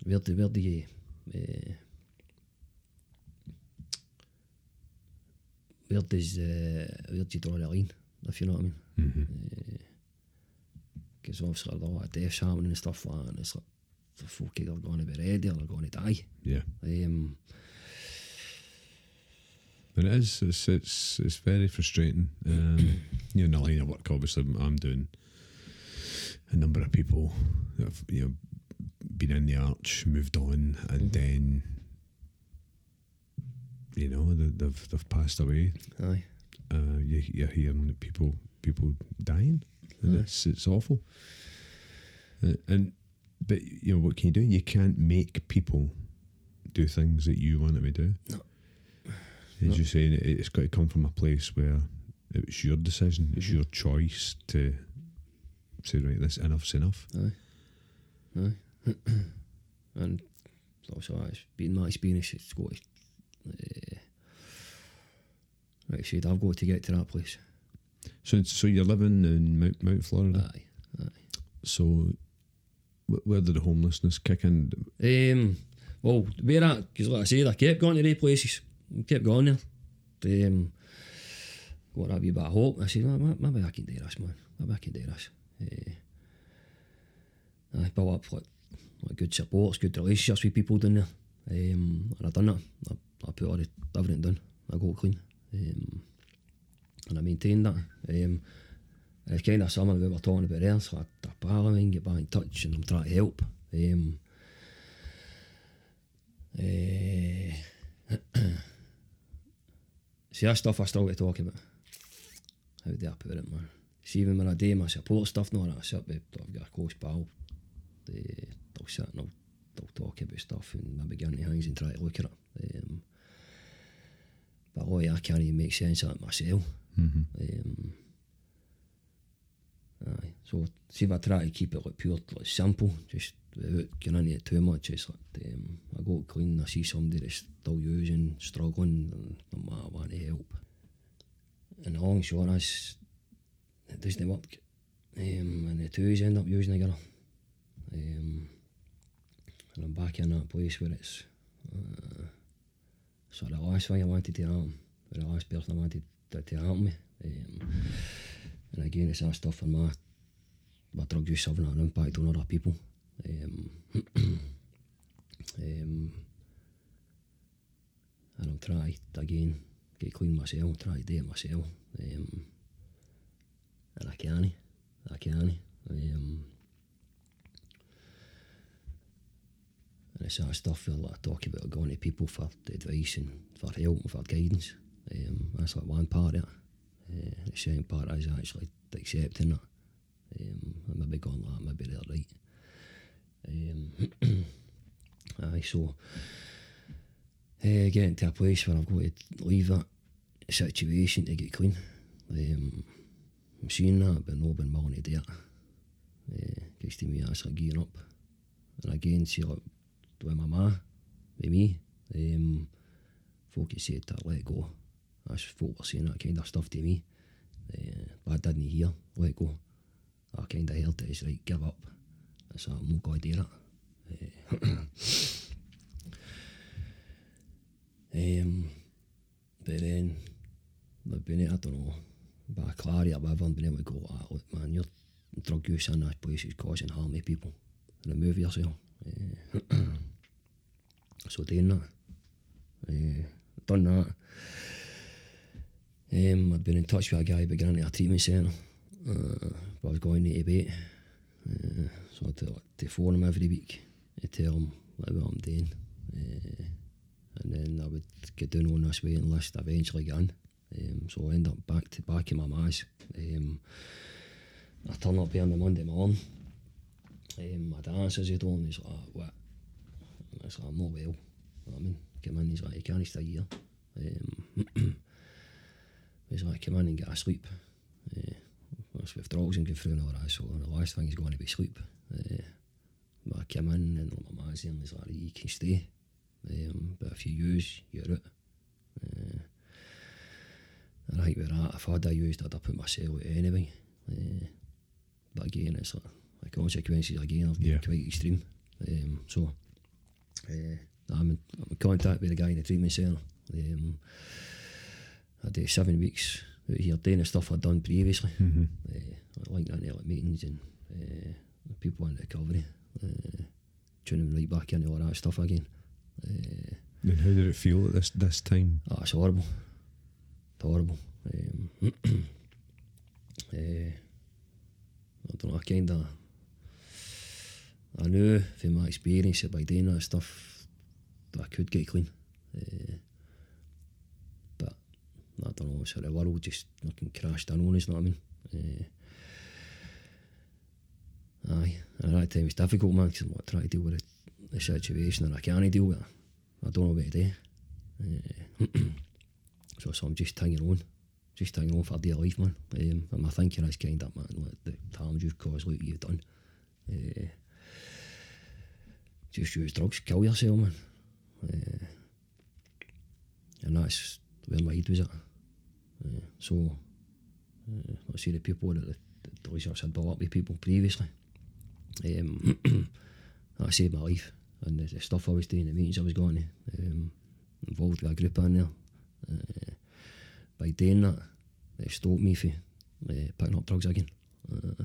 where do, where do you, uh, where does, uh, where do you draw the line, if you know what I mean? hmm Because obviously there's a lot of deaths happening and stuff like that, and it's like, folk either going to be ready or they're going to die. Yeah. Um, And it is. It's it's it's very frustrating. Um, you know, in the line of work, obviously, I'm doing a number of people that have you know been in the arch, moved on, and then you know they- they've they've passed away. aye. Uh, you, you're hearing people people dying, and Aye. it's it's awful. Uh, and but you know what can you do? You can't make people do things that you want them to do. No. As No. you're saying, it, it's got to come from a place where it's your decision, it's Mhm. your choice to say, right, this enough's enough. Aye. Aye. and also, it's been my experience at Scottish. Uh, like I said, I've got to get to that place. So, so you're living in Mount, Mount Florida. Aye. aye. So, where did the homelessness kick in? Um, well, where at, because like I said, I kept going to these places. Kept going there. Um, got that wee bit of hope. I said, maybe I can do this, man. Maybe I can do this. Uh, I built up like, like good supports, good relationships with people down there. Um, and I done that. I, I put all the everything done. I got clean. Um, and I maintained that. Um, it's kind of what we were talking about there. So I, I of mine get back in touch and I'm trying to help. Um, eh, see, that stuff I struggle to talk about. How do I put it, man? See, even when I do my support stuff, no, I sit with, I've got a close pal. They, they'll sit and they'll, they'll talk about stuff and maybe get into things and try to look at it. Um, but oh yeah, I can't even make sense of it myself. Mm-hmm. Um, そう柴田エキペロピオトロシャンプ just genan je tömer tjesa det er god grinn og sige som det der stod jøsen strøgrund når man var det her op en hård sjovn også det er sådan vok men det tøs end op jøsen ikke eller bare kan på isværes eh, så der også var jeg vant til det arm eller også spørgsmål vant til det arm med and again, it's that stuff for my, my drug use having an impact on other people. Um, um, and I'm trying again, get clean myself, try to do it myself. Um, and I can't, I can. Um, and it's that stuff that I talk about going to people for advice and for help and for guidance. Um, that's like one part of it. Uh, the second part is actually accepting it. Um, and maybe going like, maybe they're right. Um, aye, so uh, getting to a place where I've got to leave that situation to get clean. Um, I'm seeing that, but not been willing to do it. Because to me, that's like gearing up. And again, see, like, with my ma, with me, um, folk said to let go. That's folk were saying that kind of stuff to me. Uh, but I didn't hear, let go. I kind of heard it as right, give up. I said, I'm not going to do that. Uh, um, but then, I've been, I don't know, by clarity or whatever, and been able to go, ah, look, man, your drug use in that place is causing harm to people. Remove yourself. Uh, so doing that. Uh, done that. Um, I'd been in touch with a guy beginning at a treatment centre. Uh, but I was going to debate. Uh, so I had to, phone him every week to tell him like, what I'm doing. Uh, and then I would get down on this waiting list, eventually get in. Um, so I end up back to back in my ma's. Um, I turn up here on the Monday morning. Um, my dad says he me, he's like, what? And I was like, I'm not well. You know what I mean, come in, he's like, you can't stay here. Um, he's like, come in and get a sleep. Uh, once with drugs and going through and all that, so the last thing is going to be sleep. Uh, but I came in and my there and he's like, you can stay. Um, but if you use, you're out. Uh, and I think with that, if I'd have used, I'd have put myself out anyway. Uh, but again, it's like the consequences again have been Yeah. quite extreme. Um, so uh, I'm, in, I'm in contact with the guy in the treatment centre. Um, I did seven weeks out here doing the stuff I'd done previously. Mm-hmm. Uh, like that like meetings and uh, people in recovery. Uh, tuning right back into all that stuff again. Uh, And how did it feel at this this time? Oh, it's horrible. It's horrible. Um, eh, I don't know, I kind of. I knew from my experience that by doing that stuff that I could get clean. But I don't know, so the world just fucking crashed in on us, you know what I mean? Eh, aye, and at that time it's difficult, man, because I'm like, trying to deal with the, situation and I can't deal with it. I don't know what to do. Eh, so, so I'm just hanging on, just hanging on for dear life, man. Um, and my thinking is kind of, man, like the harm you've caused, like you've done. Uh, just use drugs, kill yourself, man. Uh, and that's where my head was at. So, uh, I see the people that the, the research had brought up with people previously. Um, that saved my life. And the, the stuff I was doing, the meetings I was going to, um, involved with a group in there. Uh, by doing that, it stopped me from uh, picking up drugs again. Uh,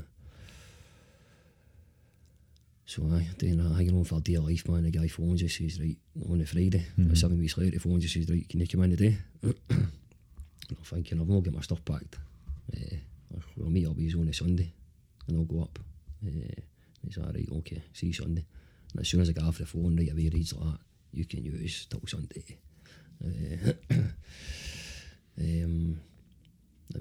so I doing that, hanging on for a dear life, man. The guy phones us, says, right, on a Friday, Mhm. seven weeks later, he phones us, says, right, can you come in today? I'm thinking, I've not got my stuff packed. Uh, we'll meet up with you on a Sunday, and I'll go up. Uh, he's like, right, okay, see you Sunday. And as soon as I get off the phone, right away, he's like, you can use till Sunday. Uh, um,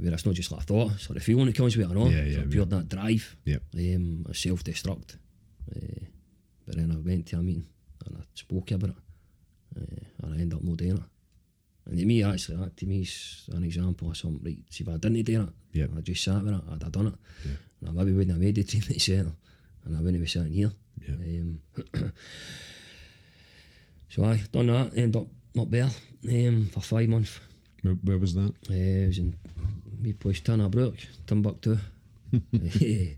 mean, it's not just like I thought, it's like the feeling that comes with it, I know. Yeah, So yeah, that drive, Yep. um, I self-destruct. Uh, but then I went to a meeting and I spoke about it, uh, and I ended up not doing it. And to me, actually, that to me is an example of something, right, see if I didn't do it, Yep. I just sat with it, I'd have done it. Yeah. And I maybe wouldn't have made the treatment centre, and I wouldn't be sitting here. Yeah. Um, so I done that, ended up up there um, for five months. Where, where was that? Uh, I was in me place Tannabrook, Timbuktu.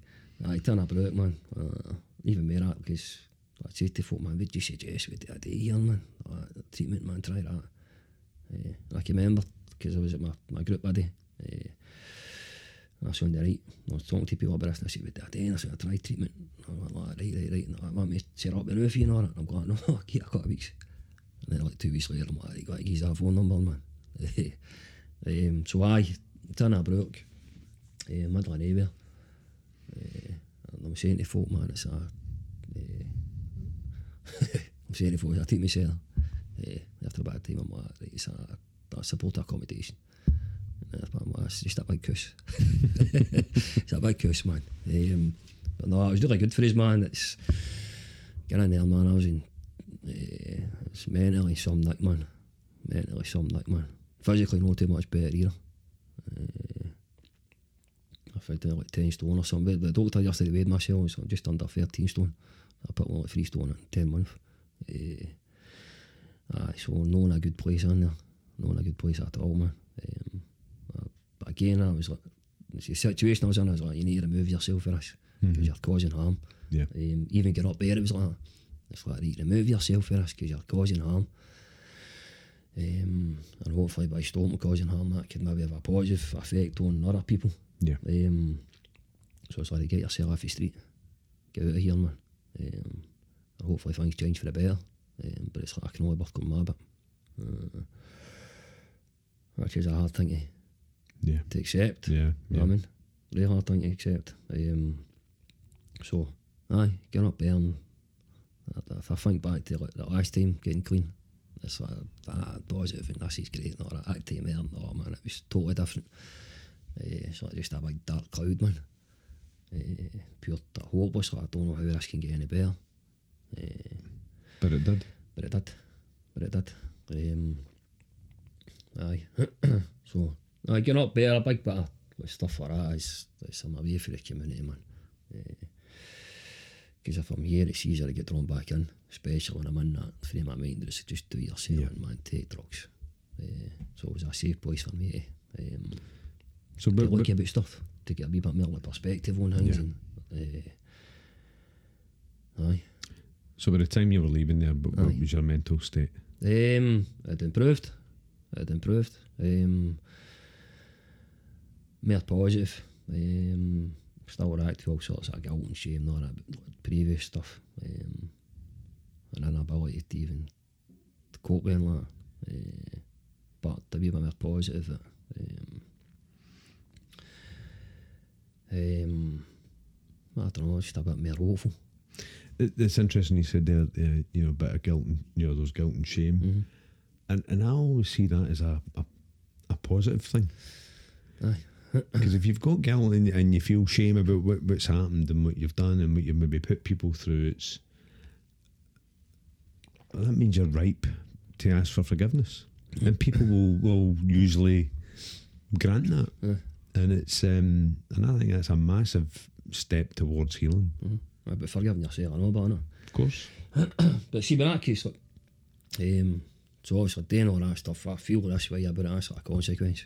Aye, Tannabrook, man. Uh, even more that because I said to folk, man, would you suggest we do a day here, man? Uh, treatment, man, try that. Uh, I can remember because I was at my, my group buddy. Uh, I was on the right. I was talking to people about this and I said, would do a day? And I said, I try treatment. I went like, right, right, right. And I want me to set up the roof, you know, and I'm going, no, get a couple of weeks. And then like two weeks later, I'm like, you got to give that phone number, man. um, so I, Tannabrook, uh, middle of nowhere. I'm saying to folk, man, it's a, uh, I'm saying to folk, I take. Uh, after about a time, I'm like, right, it's a, a support accommodation. And I'm like, it's just a big cuss. it's a big cuss, man. Um, but no, it was really good for his man. It's, getting in there, man. I was in, uh, it's mentally some nick, man. Mentally some nick, man. Physically, not too much better either. Uh, I think like 10 stone or something. But the doctor yesterday weighed myself, so I'm just under 13 stone. I put on like 3 stone in 10 months. Uh, aye, so not in a good place in there. Not in a good place at all, man. Um, uh, but again, I was like, the situation I was in, I was like, you need to remove yourself for this. Because you're causing harm. Yeah. Um, even get up there, it was like, it's like, right, remove yourself for this because you're causing harm. Um, and hopefully by stopping causing harm, that could maybe have a positive effect on other people. Yeah. Um, so it's like get yourself off the street, get out of here, man. Um, and hopefully things change for the better. Um, but it's like I can only work on my bit. Uh, which is a hard thing to, Yeah. to accept. Yeah. Yeah. what I mean? Really hard thing to accept. Um, so, aye, getting up there and if I think back to like the last time getting clean, it's like ah, positive and this is great and all that. That time there, oh man, it was totally different. Uh, it's like just a big dark cloud, man. Uh, pure hopeless. Like, I don't know how this can get any better. Uh, But it did. But it did. But it did. Um, aye. so, I getting up better, a big bit of stuff like that is, is some away for the community, man. Because if I'm here, it's easier to get drawn back in, especially when I'm in that frame of mind. It's just do yourself Yeah. and man, take drugs. Uh, so it was a safe place for me to, um, So, to but, look but, about stuff, to get a wee bit more like perspective on things. Yeah. And, uh, aye. So by the time you were leaving there, what, what was your mental state? Um, it improved. It improved. Um, more positive. Um, still react to all sorts of guilt and shame and all that previous stuff. Um, and inability to even cope with that. Uh, but to be a bit more positive. Um, um, I don't know, just a bit more hopeful. It, it's interesting you said there, uh, you know, a bit of guilt and, you know, those guilt and shame. Mm-hmm. And, and I always see that as a, a, a positive thing. Because if you've got guilt and, and you feel shame about what, what's happened and what you've done and what you've maybe put people through, it's well, that means you're ripe to ask for forgiveness, and people will, will usually grant that. Yeah. And it's um, and I think that's a massive step towards healing. Mm-hmm. But forgiving yourself, I know about it. Of course. But see, in that case, like, um, so obviously doing all that stuff, I feel this way about it, that's like a consequence.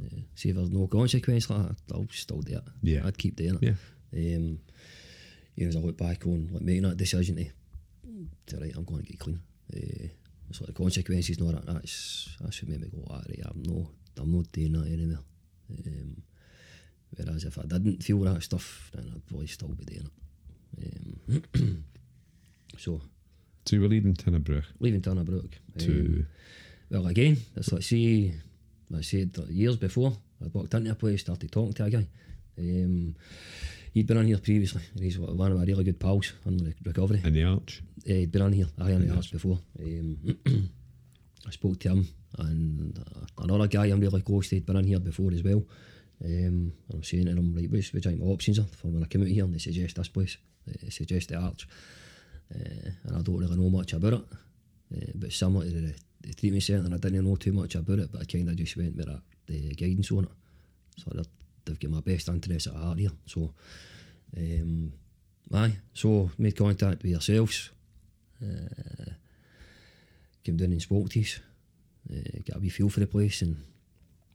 Uh, see, if there's no consequence like I'll still do it. Yeah. I'd keep doing it. Yeah. Um, you know, as I look back on like making that decision to, to right, I'm going to get clean. Uh, it's like the consequences, no, that, that's that's what made me go, ah, right, I'm no, I'm not doing that anymore. Um, whereas if I didn't feel that stuff, then I'd probably still be doing it. Um, so So you were leaving Tinnabrook leaving Turnabrook. to well, again, it's like, see, like I said, years before, I walked into a place, started talking to a guy. Um, he'd been on here previously, and he's one of my really good pals on the recovery. in the arch. Uh, he'd been on here, I on the Yes. arch before. Um, I spoke to him, and uh, another guy I'm really close to, he'd been on here before as well. Um, I'm saying to them, right, which, which my options are for when I come out here, and they suggest this place, they suggest the arch. Uh, and I don't really know much about it. Uh, but similar to the, the treatment centre, I didn't know too much about it, but I kind of just went with that, the guidance on it. So they've got my best interest at heart here. So, um, aye, so made contact with yourselves. Uh, came down and spoke to us. Uh, got a wee feel for the place and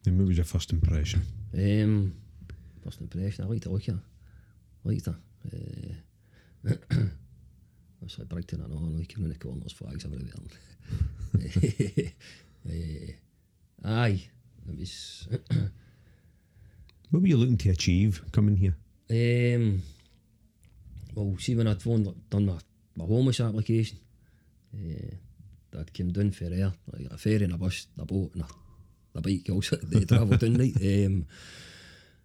And what was your first impression? um, first impression, I liked look of it. Liked it. Uh, Os o'i braid yna, no, no, i cymryd nico ond os ffwags a fydd iawn. Eh, ai, mis... What were you looking to achieve coming here? Um, well, see, when I'd phone, done my, my homeless application, eh, uh, I'd come down for air, like a ferry and a bus, a boat and a, a bike also, they travel down, right? um,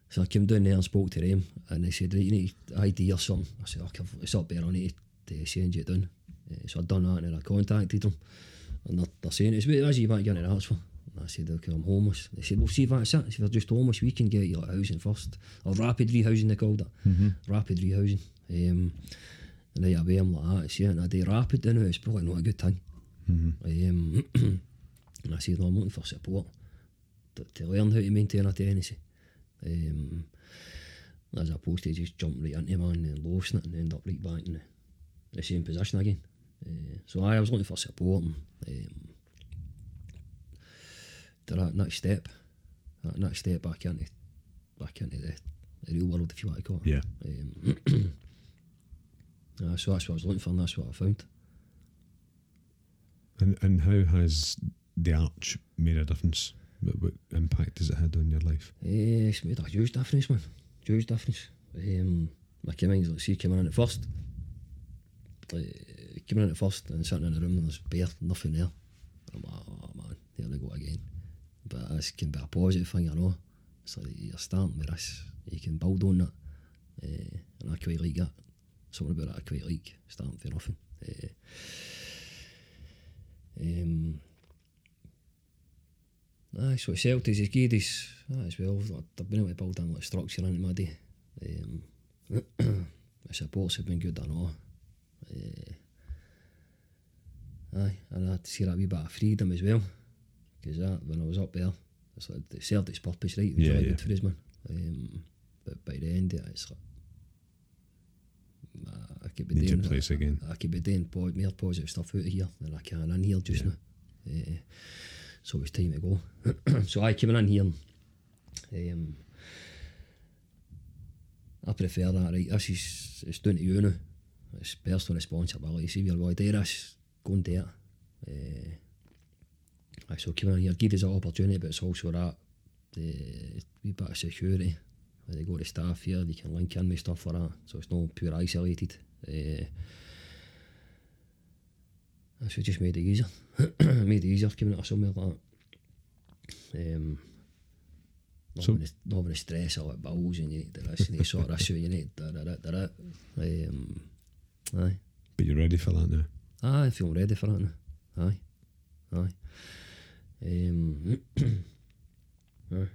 so I came down there and spoke to them and they said, right, you need ID or something. I said, okay, it's up there, I need to send you down. Uh, so I'd done that and then I contacted them and they're, they're saying, it's it you to get the arch? And I said, okay, I'm homeless. They said, well, see if that's it. If you're just homeless, we can get you like housing first. Or rapid rehousing, they called it. Rapid rehousing. Um, right away, I'm like, ah, see, and I do rapid, then it's probably not a good thing. Um, and I said, no, I'm looking for support to, to learn how to maintain a tenancy. Um, as opposed to just jump right into man and losing it and end up right back in the, the same position again. Uh, so I was looking for support and um, to that next step, that next step back into back into the, the real world, if you want to call it. Yeah. Um, uh, so that's what I was looking for, and that's what I found. And and how has the arch made a difference? What, impact has it had on your life? Eh, it's made a huge difference, man. Huge difference. Um, my comings, like, see, coming in at first, like, coming in at first and sitting in the room and there's bare, nothing there. I'm like, oh man, there they go again. But this can be a positive thing, I know. It's like you're starting with this, you can build on that. Uh, and I quite like that. Something about that I quite like, starting for nothing. Uh, um, Aye, so Celtics is good as, as well. I've been able to build in like structure into my day. Um, the supports have been good and all. Uh, aye, and I had to see that wee bit of freedom as well. Because when I was up there, it's like it served its purpose, right? It was Yeah, really yeah. good for us, man. Um, but by the end it's like, I could be Need doing place again. I could be doing po- more positive stuff out of here than I can in here just Yeah. now. Uh, so it was time to go. so I came in here. And, um, I prefer that, right? This is it's down to you now. It's personal responsibility. See if you're going to do this, go and do it. Uh, so coming in here, give us an opportunity, but it's also that the wee bit of security. When they go to staff here, they can link in with stuff like that. So it's not pure isolated. Uh, I should just made it easier. made it easier coming out of somewhere like that. Um, not, so, with the, not with the stress of like bills and you need this, and you need sort this, you need da da da da da. Um, aye. But you're ready for that now? Aye, I feel ready for that now. Aye. Aye. Um, aye.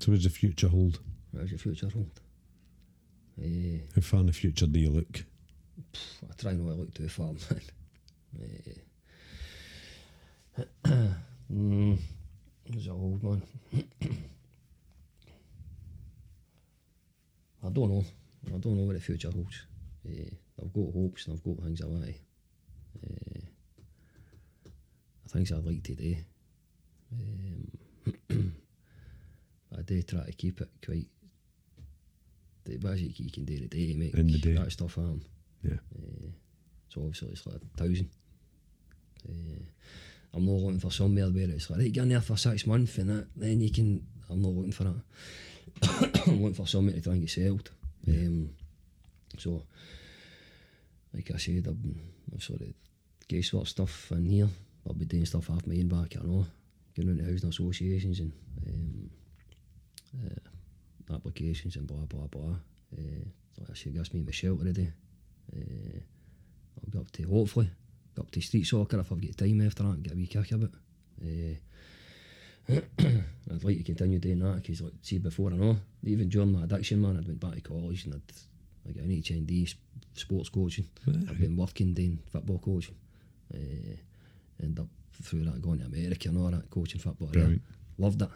So what does the future hold? What does your future hold? Uh, How far in the future do you look? Pff, I try not to look too far, man. Eh. mm, who's a old one. I don't know. I don't know what the future holds. Uh, I've got hopes and I've got things I want to. Uh, things I'd like to do. Um, I do try to keep it quite. The basic you can do the day make In the day. that stuff happen. Yeah. Uh, so obviously it's like a thousand. Uh, I'm not looking for somewhere where it's like, right, get in there for six months and that, then you can. I'm not looking for that. I'm looking for something to try and get settled. Um, so, like I said, I'm, I'm sort of casework stuff in here. I'll be doing stuff off my own back, I know. Going into housing associations and um, uh, applications and blah, blah, blah. Uh, like I said, gives me my shelter today. I'll go up to, hopefully, go up to street soccer if I've got time after that get a wee kick it. Uh, I'd like to continue doing that because, like, see, before I know, even during my addiction, man, I'd went back to college and I'd I got an HND sports coaching. I've been working doing football coaching. Uh, end up through that going to America and all that, coaching football. there. Brilliant. Loved that,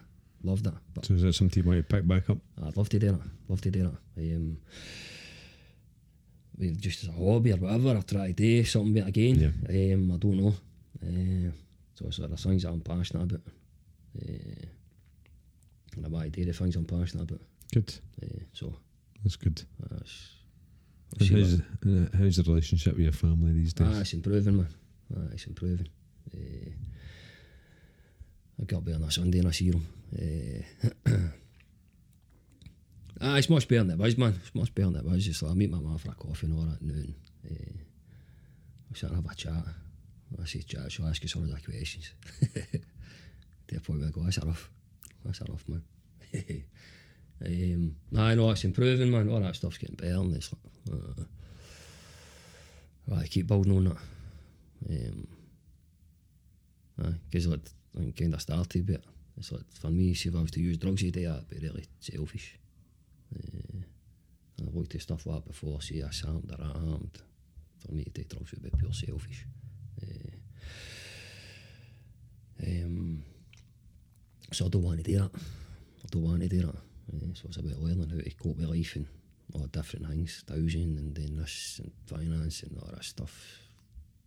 loved that. But So is that something you want to pick back up? I'd love to do that. Love to do that. Um, just as a hobby or whatever, I try to do something again. Um, I don't know. Uh, so it's sort of things that I'm passionate about. Uh, and I want to do the things I'm passionate about. Good. Uh, so That's good. that's. See what- how's, how's the relationship with your family these days? Ah, it's improving, man. Ah, it's improving. I got up there on a Sunday and I see them. Ah, it's much better than it was, man. It's much better than it was. Like I meet my mum for a coffee and all that noon. Uh, we sit and have a chat. I say chat, she'll ask you some of the questions. to the point where I go, that's enough. That's enough, man. um, I know it's improving, man. All that stuff's getting better and it's like, uh, Right, keep building on that. Um, because like I kind of started, but it's like for me, see if I was to use drugs I'd be really selfish. Uh, I looked at stuff like that before, see this happened or that happened. For me to take drugs would be pure selfish. Uh, um, so I don't want to do that. I don't want to do that. Uh, so it's about learning how to cope with life and all the different things, housing and then this and finance and all that stuff.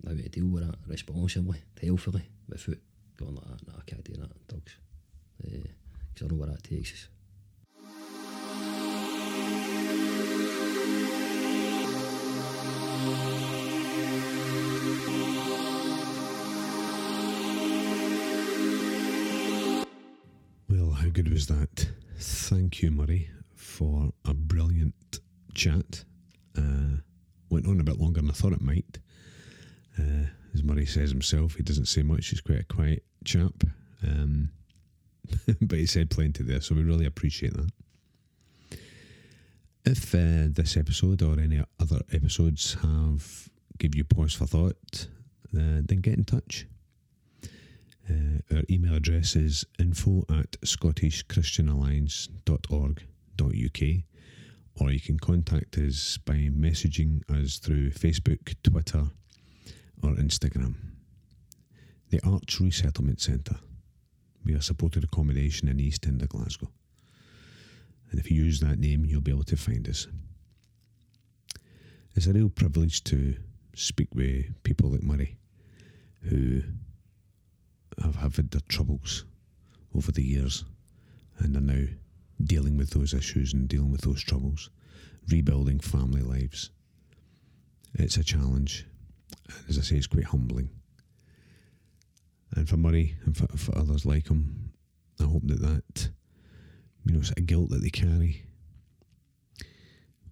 How to deal with that responsibly, healthily, without going like that. No, I can't do that. Drugs, because I know where that takes us. Well, how good was that? Thank you, Murray, for a brilliant chat. Uh, went on a bit longer than I thought it might. Uh, as Murray says himself, he doesn't say much. He's quite a quiet chap. Um, but he said plenty there, so we really appreciate that. If uh, this episode or any other episodes have give you pause for thought, uh, then get in touch. Uh, our email address is info at scottishchristianalliance.org.uk or you can contact us by messaging us through Facebook, Twitter, or Instagram. The Arch Resettlement Centre. We are supported accommodation in East End of Glasgow. And if you use that name, you'll be able to find us. It's a real privilege to speak with people like Murray who have, had their troubles over the years and are now dealing with those issues and dealing with those troubles, rebuilding family lives. It's a challenge. And as I say, it's quite humbling. And for Murray and for, for others like him, I hope that that, you know, sort of guilt that they carry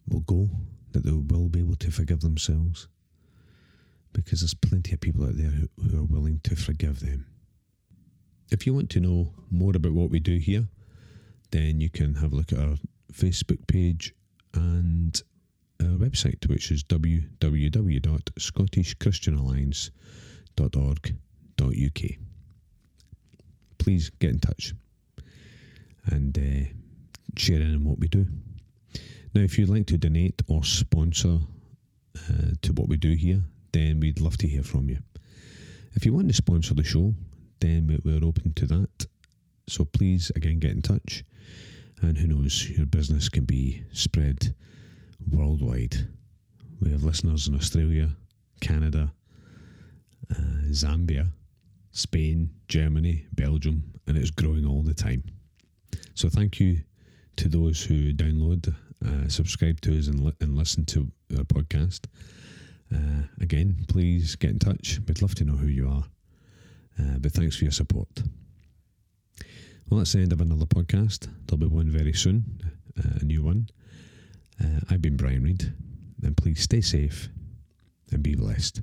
will go, that they will be able to forgive themselves. Because there's plenty of people out there who, who are willing to forgive them. If you want to know more about what we do here, then you can have a look at our Facebook page and our website, which is www.scottishchristianalliance.org.uk. Please get in touch and uh, share in what we do. Now, if you'd like to donate or sponsor uh, to what we do here, then we'd love to hear from you. If you want to sponsor the show, then we're open to that. So please, again, get in touch. And who knows, your business can be spread worldwide. We have listeners in Australia, Canada, uh, Zambia, Spain, Germany, Belgium, and it's growing all the time. So thank you to those who download, uh, subscribe to us, and, li- and listen to our podcast. Uh, again, please get in touch. We'd love to know who you are. Uh, but thanks for your support. Well, that's the end of another podcast. There'll be one very soon, uh, a new one. Uh, I've been Brian Reid, and please stay safe and be blessed.